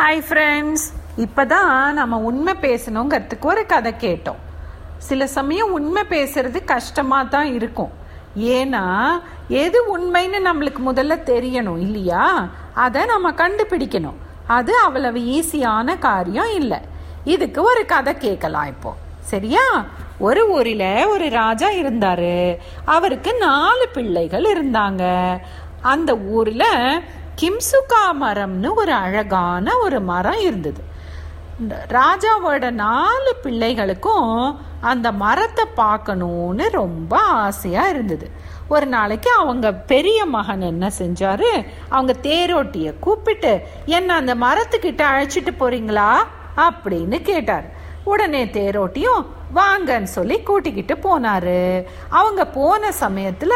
Hi friends இப்போ தான் நம்ம உண்மை பேசணுங்கிறதுக்கு ஒரு கதை கேட்டோம். சில சமயம் உண்மை பேசுறது கஷ்டமாக தான் இருக்கும். ஏன்னா எது உண்மைன்னு நம்மளுக்கு முதல்ல தெரியணும் இல்லையா? அதை நம்ம கண்டுபிடிக்கணும். அது அவ்வளவு ஈஸியான காரியம் இல்லை. இதுக்கு ஒரு கதை கேட்கலாம் இப்போ. சரியா? ஒரு ஊரில் ஒரு ராஜா இருந்தார். அவருக்கு நாலு பிள்ளைகள் இருந்தாங்க. அந்த ஊரில் கிம்சுகா மரம்னு ஒரு அழகான ஒரு மரம் இருந்தது. இந்த ராஜாவோட நாலு பிள்ளைகளுக்கும் அந்த மரத்தை பார்க்கணும்னு ரொம்ப ஆசையா இருந்தது. ஒரு நாளைக்கு அவங்க பெரிய மகன் என்ன செஞ்சாரு? அவங்க தேரோட்டிய கூப்பிட்டு என்ன அந்த மரத்துக்கிட்ட அழைச்சிட்டு போறீங்களா? அப்படின்னு கேட்டார். உடனே தேரோட்டியும் வாங்கன்னு சொல்லி கூட்டிக்கிட்டு போனாரு. அவங்க போன சமயத்துல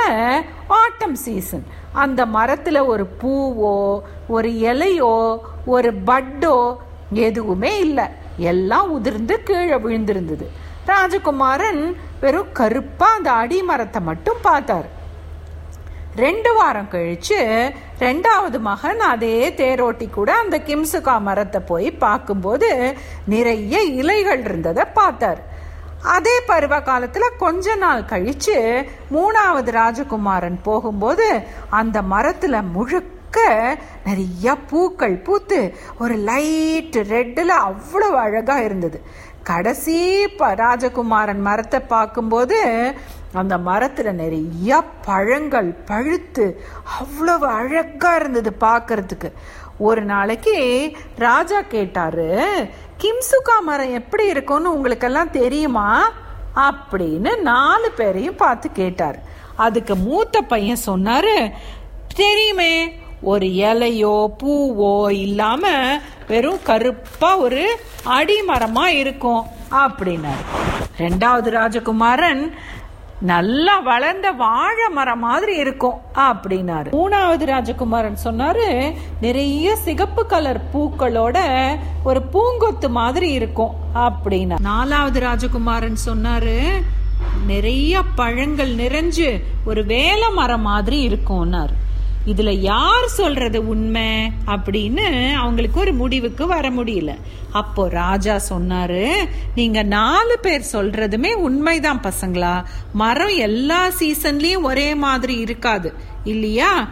ஆட்டம் சீசன் அந்த மரத்துல ஒரு பூவோ ஒரு இலையோ ஒரு பட்டோ எதுவுமே இல்லை. எல்லாம் உதிர்ந்து கீழே விழுந்திருந்தது. ராஜகுமாரன் வெறும் கருப்பா அந்த அடி மரத்தை மட்டும் பார்த்தார். ரெண்டு வாரம் கழிச்சு ரெண்டாவது மகன் அதே தேரோட்டி கூட அந்த கிம்சுகா மரத்தை போய் பார்க்கும்போது நிறைய இலைகள் இருந்ததை பார்த்தார். அதே பருவ காலத்துல கொஞ்ச நாள் கழிச்சு மூணாவது ராஜகுமாரன் போகும்போது அந்த மரத்துல முழுக்க நிறைய பூக்கள் பூத்து ஒரு லைட் ரெட்டில் அவ்வளோ அழகா இருந்தது. கடைசி ப ராஜகுமாரன் மரத்தை பார்க்கும்போது அந்த மரத்துல நிறைய பழங்கள் பழுத்து அவ்வளவு அழகா இருந்தது பார்க்கறதுக்கு. ஒரு நாளைக்கு ராஜா கேட்டாரு கிம்சுகா மரம் எப்படி இருக்கும்னு உங்களுக்கெல்லாம் தெரியுமா? அப்படின்னு நாலு பேரையும் பார்த்து கேட்டார். அதுக்கு மூத்த பையன் சொன்னாரு தெரியுமே ஒரு இலையோ பூவோ இல்லாம வெறும் கருப்பா ஒரு அடிமரமா இருக்கும் அப்படின்னாரு. ரெண்டாவது ராஜகுமாரன் நல்லா வளர்ந்த வாழை மரம் மாதிரி இருக்கும் அப்படின்னாரு. மூணாவது ராஜகுமாரன் சொன்னாரு நிறைய சிகப்பு கலர் பூக்களோட ஒரு பூங்கொத்து மாதிரி இருக்கும் அப்படின்னா நாலாவது ராஜகுமாரன் சொன்னாரு நிறைய பழங்கள் நிறைஞ்சு ஒரு வேலை மரம் மாதிரி இருக்கும்னாரு. இதுல யார் சொல்றது உண்மை அப்படின்னு அவங்களுக்கு ஒரு முடிவுக்கு வர முடியல. அப்போ ராஜா சொன்னாரு நீங்க நாலு பேர் சொல்றதுமே உண்மைதான் பசங்களா. மரம் எல்லா சீசன்லயும் ஒரே மாதிரி இருக்காது. இல்லையா?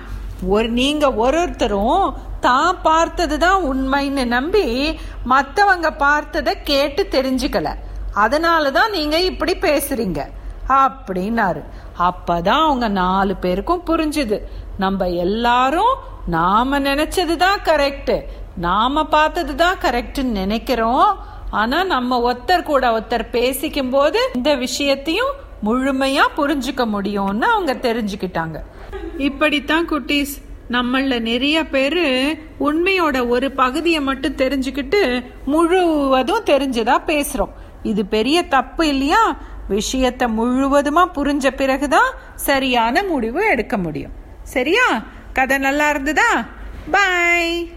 ஒரு நீங்க ஒரு ஒருத்தரும் தான் பார்த்தது தான் உண்மைன்னு நம்பி மத்தவங்க பார்த்ததை கேட்டு தெரிஞ்சுக்கல. அதனாலதான் நீங்க இப்படி பேசுறீங்க. அப்படின்னாரு. அப்பதான் அவங்க நாலு பேருக்கும் புரிஞ்சுது. நம்ம எல்லாரும் நாம நினைச்சதுதான் கரெக்ட் நாம பார்த்தது தான் கரெக்ட்னு நினைக்கிறோம். ஆனா நம்ம ஒருத்தர் கூட ஒருத்தர் பேசிக்கும் போது இந்த விஷயத்தையும் முழுமையா புரிஞ்சுக்க முடியும்னு அவங்க தெரிஞ்சுக்கிட்டாங்க. இப்படித்தான் குட்டீஸ் நம்மள நிறைய பேரு உண்மையோட ஒரு பகுதியை மட்டும் தெரிஞ்சுக்கிட்டு முழுவதும் தெரிஞ்சதா பேசுறோம். இது பெரிய தப்பு இல்லையா? விஷயத்தை முழுவதுமா புரிஞ்ச பிறகுதான் சரியான முடிவு எடுக்க முடியும். சரியா? கதை நல்லா இருந்ததா? பாய்